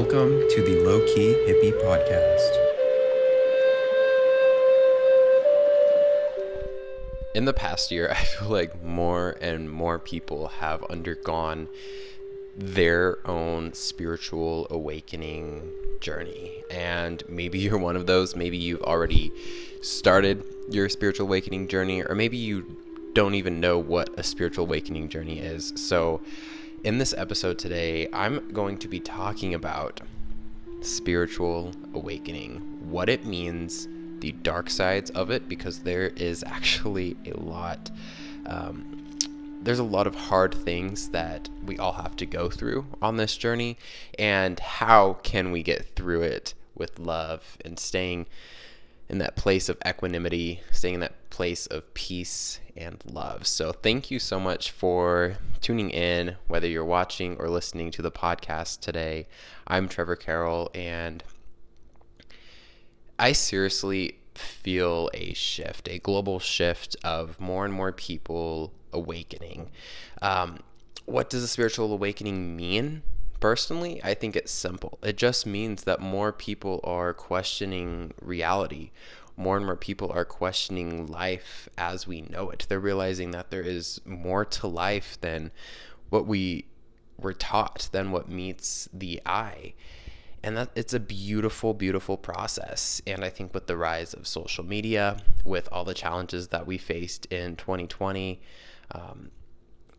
Welcome to the Low Key Hippie Podcast. In the past year, I feel like more and more people have undergone their own spiritual awakening journey. And maybe you're one of those. Maybe you've already started your spiritual awakening journey, or maybe you don't even know what a spiritual awakening journey is. So, in this episode today, I'm going to be talking about spiritual awakening, what it means, the dark sides of it, because there is actually a lot. Um, there's a lot of hard things that we all have to go through on this journey, and how can we get through it with love and staying in that place of equanimity, staying in that place of peace and love. So, thank you so much for tuning in, whether you're watching or listening to the podcast today. I'm Trevor Carroll, and I seriously feel a shift, a global shift of more and more people awakening. Um, what does a spiritual awakening mean? Personally, I think it's simple. It just means that more people are questioning reality. More and more people are questioning life as we know it. They're realizing that there is more to life than what we were taught, than what meets the eye. And that it's a beautiful, beautiful process. And I think with the rise of social media, with all the challenges that we faced in 2020, um,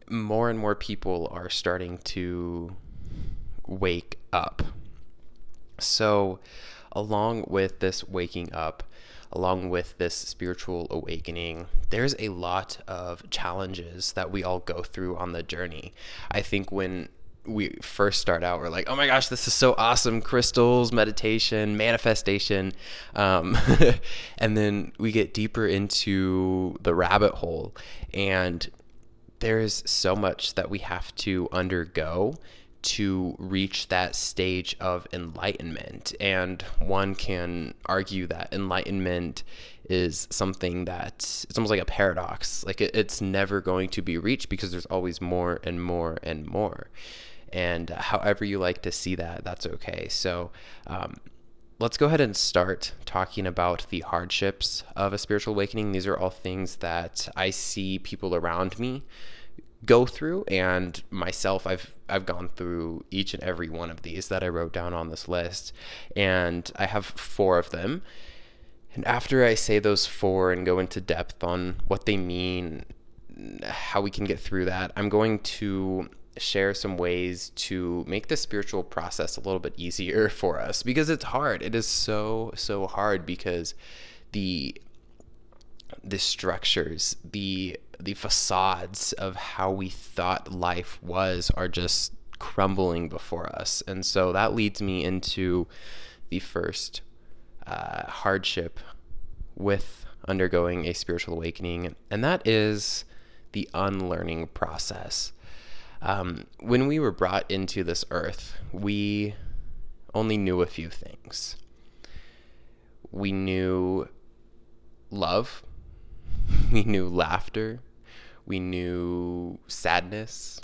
more and more people are starting to wake up. So, along with this waking up, along with this spiritual awakening, there's a lot of challenges that we all go through on the journey. I think when we first start out, we're like, oh my gosh, this is so awesome crystals, meditation, manifestation. Um, and then we get deeper into the rabbit hole, and there's so much that we have to undergo to reach that stage of enlightenment. And one can argue that enlightenment is something that it's almost like a paradox. Like it, it's never going to be reached because there's always more and more and more. And however you like to see that, that's okay. So, um, let's go ahead and start talking about the hardships of a spiritual awakening. These are all things that I see people around me go through and myself I've I've gone through each and every one of these that I wrote down on this list and I have four of them. And after I say those four and go into depth on what they mean, how we can get through that, I'm going to share some ways to make the spiritual process a little bit easier for us because it's hard. It is so so hard because the the structures, the the facades of how we thought life was are just crumbling before us. And so that leads me into the first uh, hardship with undergoing a spiritual awakening, and that is the unlearning process. Um, when we were brought into this earth, we only knew a few things. We knew love, we knew laughter, we knew sadness.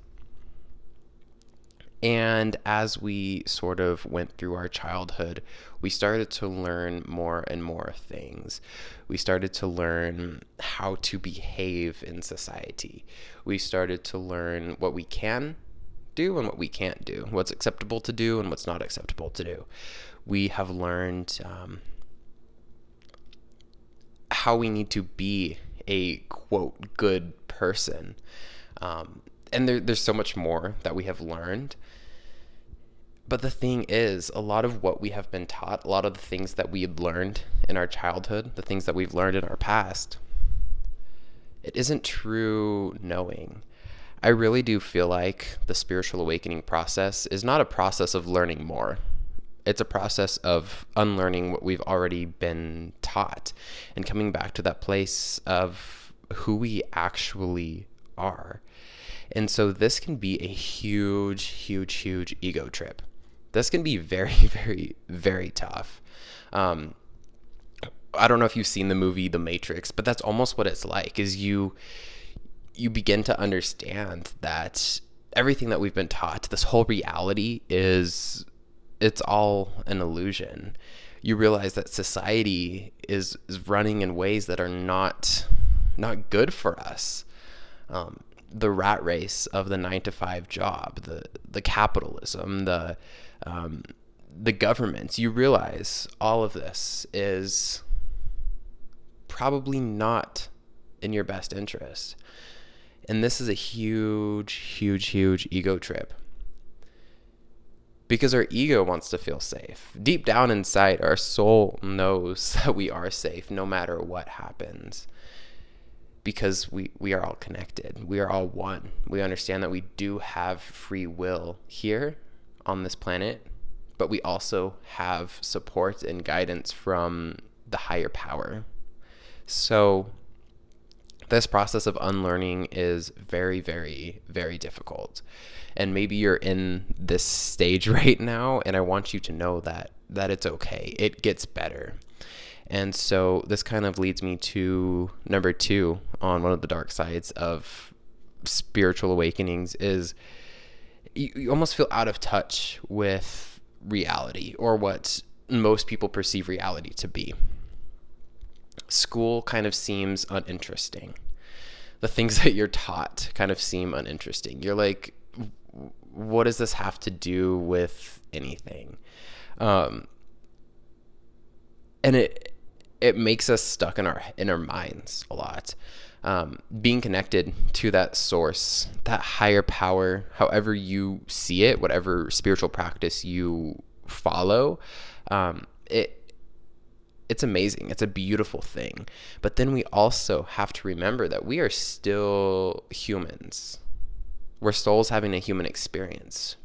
And as we sort of went through our childhood, we started to learn more and more things. We started to learn how to behave in society. We started to learn what we can do and what we can't do, what's acceptable to do and what's not acceptable to do. We have learned um, how we need to be a quote good person. Um, and there, there's so much more that we have learned. But the thing is, a lot of what we have been taught, a lot of the things that we had learned in our childhood, the things that we've learned in our past, it isn't true knowing. I really do feel like the spiritual awakening process is not a process of learning more. It's a process of unlearning what we've already been taught and coming back to that place of who we actually are. And so this can be a huge, huge, huge ego trip. This can be very, very, very tough. Um, I don't know if you've seen the movie The Matrix, but that's almost what it's like. Is you you begin to understand that everything that we've been taught, this whole reality is it's all an illusion. You realize that society is, is running in ways that are not not good for us. Um, the rat race of the nine to five job, the the capitalism, the um, the governments. You realize all of this is probably not in your best interest. And this is a huge, huge, huge ego trip. Because our ego wants to feel safe. Deep down inside, our soul knows that we are safe no matter what happens. Because we, we are all connected. We are all one. We understand that we do have free will here on this planet, but we also have support and guidance from the higher power. So, this process of unlearning is very, very, very difficult. And maybe you're in this stage right now, and I want you to know that that it's okay. It gets better. And so this kind of leads me to number two on one of the dark sides of spiritual awakenings is you, you almost feel out of touch with reality or what most people perceive reality to be school kind of seems uninteresting. The things that you're taught kind of seem uninteresting. You're like, what does this have to do with anything? Um, and it it makes us stuck in our in our minds a lot. Um, being connected to that source, that higher power, however you see it, whatever spiritual practice you follow, um, it it's amazing. It's a beautiful thing. But then we also have to remember that we are still humans. We're souls having a human experience.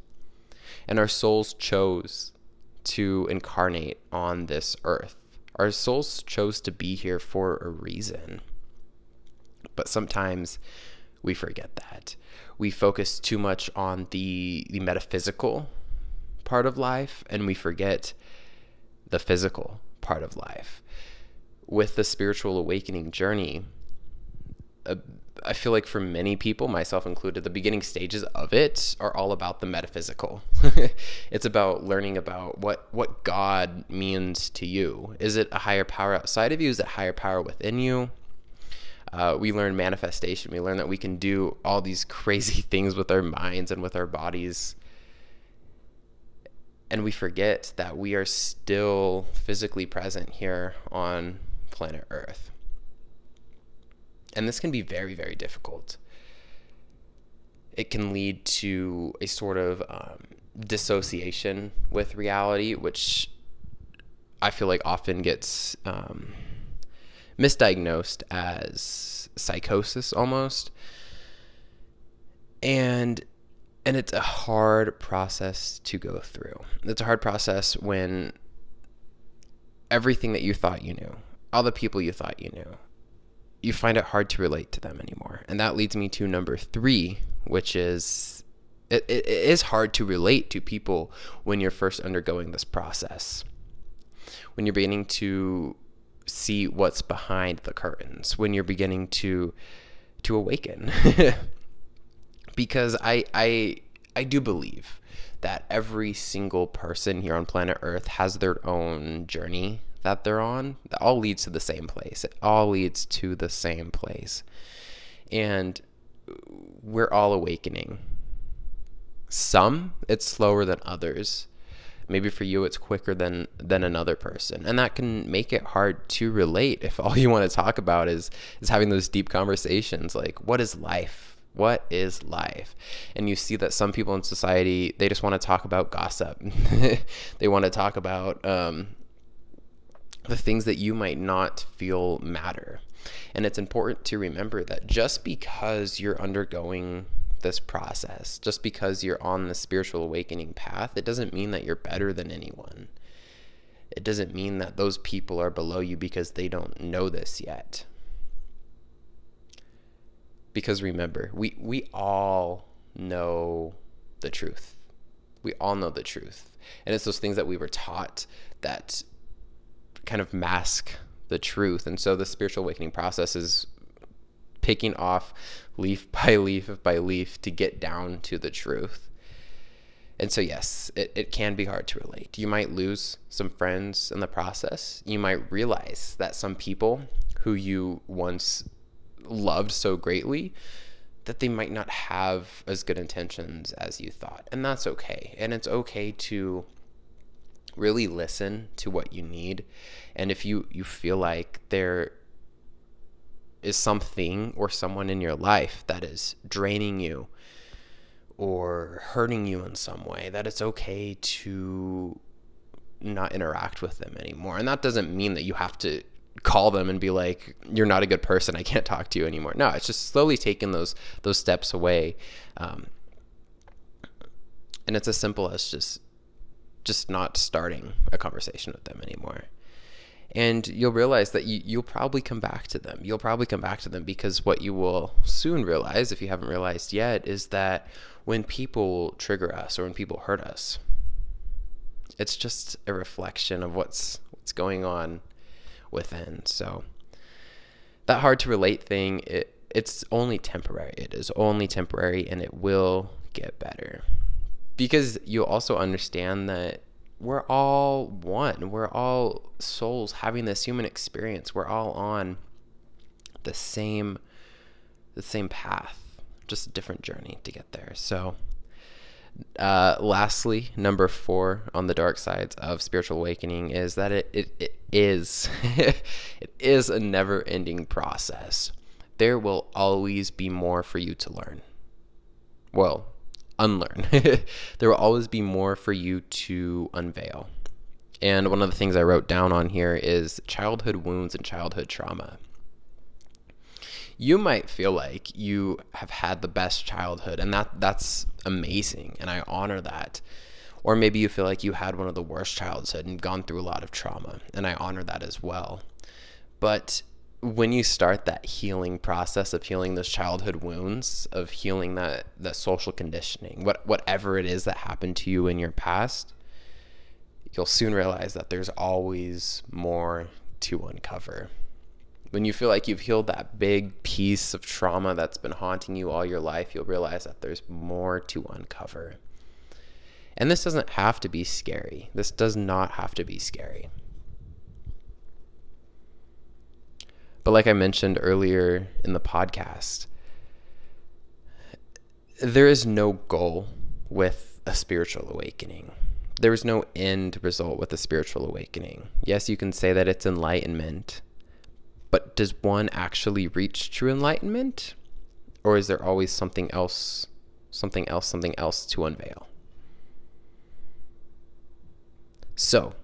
And our souls chose to incarnate on this earth. Our souls chose to be here for a reason. But sometimes we forget that. We focus too much on the, the metaphysical part of life and we forget the physical part of life. With the spiritual awakening journey, uh, I feel like for many people, myself included, the beginning stages of it are all about the metaphysical. it's about learning about what what God means to you. Is it a higher power outside of you? Is it higher power within you? Uh, we learn manifestation. We learn that we can do all these crazy things with our minds and with our bodies and we forget that we are still physically present here on planet Earth. And this can be very, very difficult. It can lead to a sort of um, dissociation with reality, which I feel like often gets um, misdiagnosed as psychosis almost. And and it's a hard process to go through. It's a hard process when everything that you thought you knew, all the people you thought you knew, you find it hard to relate to them anymore. And that leads me to number three, which is it, it is hard to relate to people when you're first undergoing this process. When you're beginning to see what's behind the curtains, when you're beginning to to awaken. because I I I do believe that every single person here on planet Earth has their own journey that they're on that all leads to the same place. It all leads to the same place. And we're all awakening. Some it's slower than others. Maybe for you it's quicker than than another person. And that can make it hard to relate if all you want to talk about is is having those deep conversations like what is life? What is life? And you see that some people in society they just want to talk about gossip. They want to talk about um, the things that you might not feel matter. And it's important to remember that just because you're undergoing this process just because you're on the spiritual awakening path it doesn't mean that you're better than anyone. It doesn't mean that those people are below you because they don't know this yet because remember, we we all know the truth. We all know the truth. And it's those things that we were taught that kind of mask the truth. And so the spiritual awakening process is picking off leaf by leaf by leaf to get down to the truth. And so, yes, it, it can be hard to relate. You might lose some friends in the process. You might realize that some people who you once loved so greatly that they might not have as good intentions as you thought. And that's okay. And it's okay to really listen to what you need. And if you, you feel like there is something or someone in your life that is draining you or hurting you in some way, that it's okay to not interact with them anymore. And that doesn't mean that you have to call them and be like you're not a good person. I can't talk to you anymore. No it's just slowly taking those those steps away. Um, and it's as simple as just just not starting a conversation with them anymore. And you'll realize that you, you'll probably come back to them. You'll probably come back to them because what you will soon realize if you haven't realized yet is that when people trigger us or when people hurt us it's just a reflection of what's what's going on within. So that hard to relate thing, it it's only temporary. It is only temporary and it will get better. Because you also understand that we're all one. We're all souls having this human experience. We're all on the same the same path, just a different journey to get there. So uh, lastly, number four on the dark sides of spiritual awakening is that it, it, it is it is a never ending process. There will always be more for you to learn. Well, unlearn. there will always be more for you to unveil. And one of the things I wrote down on here is childhood wounds and childhood trauma you might feel like you have had the best childhood and that that's amazing and I honor that. Or maybe you feel like you had one of the worst childhood and gone through a lot of trauma and I honor that as well. But when you start that healing process of healing those childhood wounds, of healing that that social conditioning, what whatever it is that happened to you in your past, you'll soon realize that there's always more to uncover when you feel like you've healed that big piece of trauma that's been haunting you all your life, you'll realize that there's more to uncover. And this doesn't have to be scary. This does not have to be scary. But like I mentioned earlier in the podcast, there is no goal with a spiritual awakening. There is no end result with a spiritual awakening. Yes, you can say that it's enlightenment but does one actually reach true enlightenment? Or is there always something else, something else, something else to unveil? So,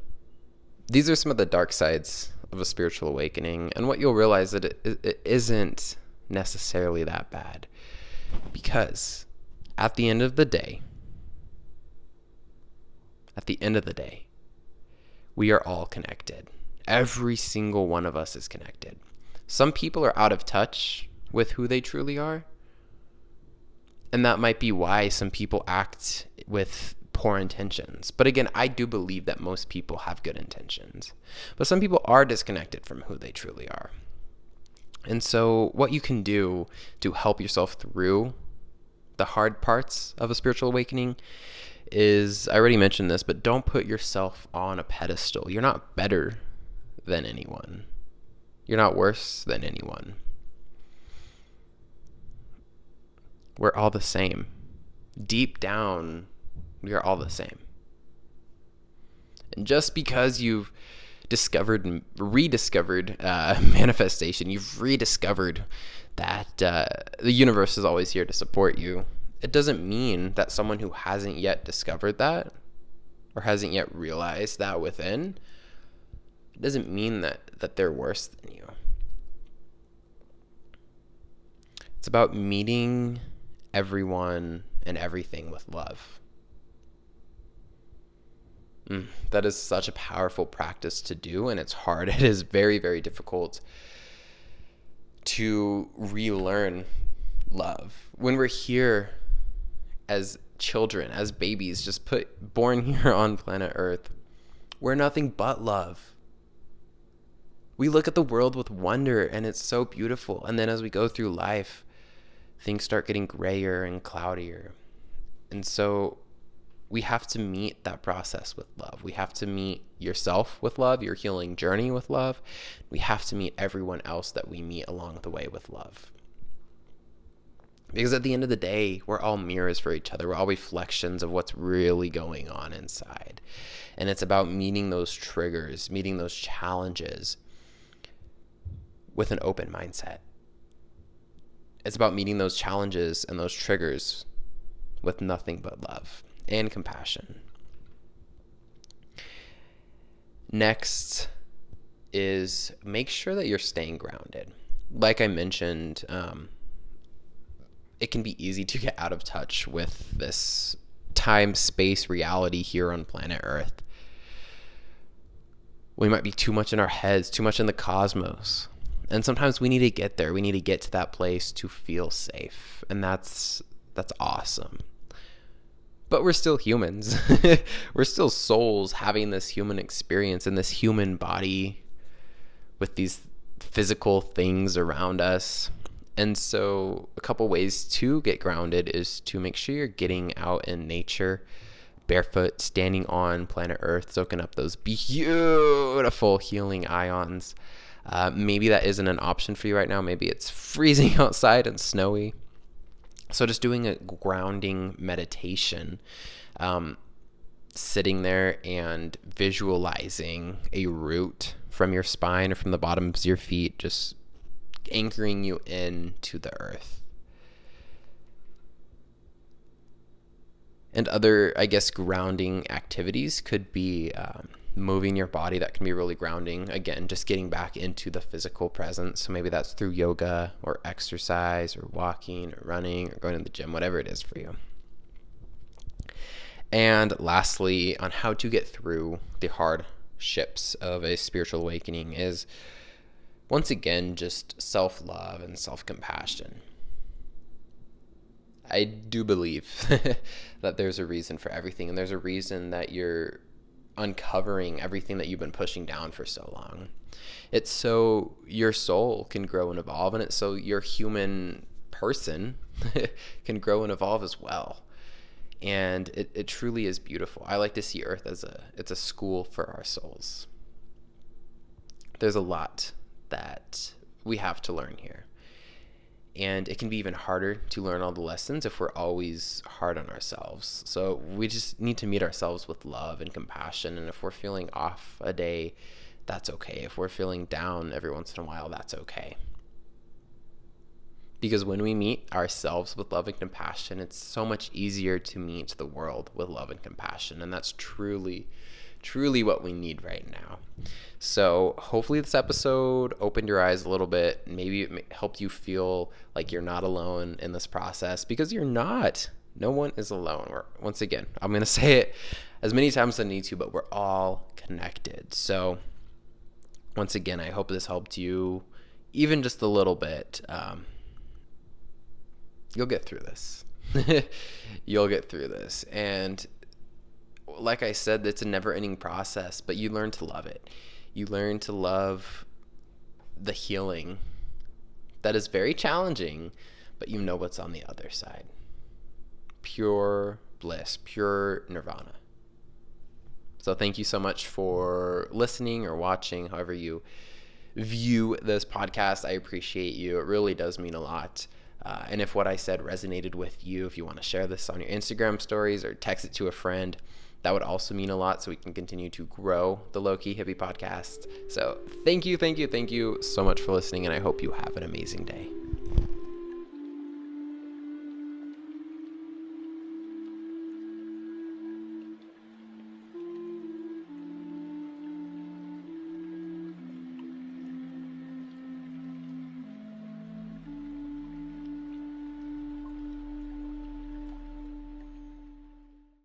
these are some of the dark sides of a spiritual awakening, and what you'll realize that it, it isn't necessarily that bad. Because at the end of the day, at the end of the day, we are all connected. Every single one of us is connected. Some people are out of touch with who they truly are. And that might be why some people act with poor intentions. But again, I do believe that most people have good intentions. But some people are disconnected from who they truly are. And so, what you can do to help yourself through the hard parts of a spiritual awakening is I already mentioned this, but don't put yourself on a pedestal. You're not better than anyone. You're not worse than anyone. We're all the same. Deep down, we are all the same. And just because you've discovered and rediscovered uh, manifestation, you've rediscovered that uh, the universe is always here to support you. It doesn't mean that someone who hasn't yet discovered that or hasn't yet realized that within it doesn't mean that that they're worse than you. It's about meeting everyone and everything with love. Mm, that is such a powerful practice to do, and it's hard. It is very, very difficult to relearn love. When we're here as children, as babies, just put born here on planet Earth, we're nothing but love we look at the world with wonder and it's so beautiful. And then as we go through life, things start getting grayer and cloudier. And so we have to meet that process with love. We have to meet yourself with love, your healing journey with love. We have to meet everyone else that we meet along the way with love. Because at the end of the day, we're all mirrors for each other. We're all reflections of what's really going on inside. And it's about meeting those triggers, meeting those challenges with an open mindset. It's about meeting those challenges and those triggers with nothing but love and compassion. Next is make sure that you're staying grounded. Like I mentioned, um, it can be easy to get out of touch with this time space reality here on planet Earth. We might be too much in our heads, too much in the cosmos. And sometimes we need to get there. We need to get to that place to feel safe. And that's that's awesome. But we're still humans. we're still souls having this human experience in this human body with these physical things around us. And so, a couple ways to get grounded is to make sure you're getting out in nature, barefoot, standing on planet Earth, soaking up those beautiful healing ions. Uh, maybe that isn't an option for you right now. Maybe it's freezing outside and snowy. So, just doing a grounding meditation, um, sitting there and visualizing a root from your spine or from the bottoms of your feet, just anchoring you into the earth. And other, I guess, grounding activities could be um, moving your body. That can be really grounding. Again, just getting back into the physical presence. So maybe that's through yoga or exercise or walking or running or going to the gym, whatever it is for you. And lastly, on how to get through the hardships of a spiritual awakening is once again, just self love and self compassion. I do believe that there's a reason for everything, and there's a reason that you're uncovering everything that you've been pushing down for so long. It's so your soul can grow and evolve, and it's so your human person can grow and evolve as well. And it, it truly is beautiful. I like to see Earth as a it's a school for our souls. There's a lot that we have to learn here. And it can be even harder to learn all the lessons if we're always hard on ourselves. So we just need to meet ourselves with love and compassion. And if we're feeling off a day, that's okay. If we're feeling down every once in a while, that's okay. Because when we meet ourselves with love and compassion, it's so much easier to meet the world with love and compassion. And that's truly, truly what we need right now. So hopefully this episode opened your eyes a little bit. Maybe it helped you feel like you're not alone in this process because you're not. No one is alone. We're, once again, I'm going to say it as many times as I need to, but we're all connected. So once again, I hope this helped you even just a little bit. Um, you'll get through this. you'll get through this. And like I said, it's a never ending process, but you learn to love it. You learn to love the healing that is very challenging, but you know what's on the other side pure bliss, pure nirvana. So, thank you so much for listening or watching, however you view this podcast. I appreciate you. It really does mean a lot. Uh, and if what I said resonated with you, if you want to share this on your Instagram stories or text it to a friend, that would also mean a lot so we can continue to grow the Low Key Hippie podcast. So thank you, thank you, thank you so much for listening, and I hope you have an amazing day.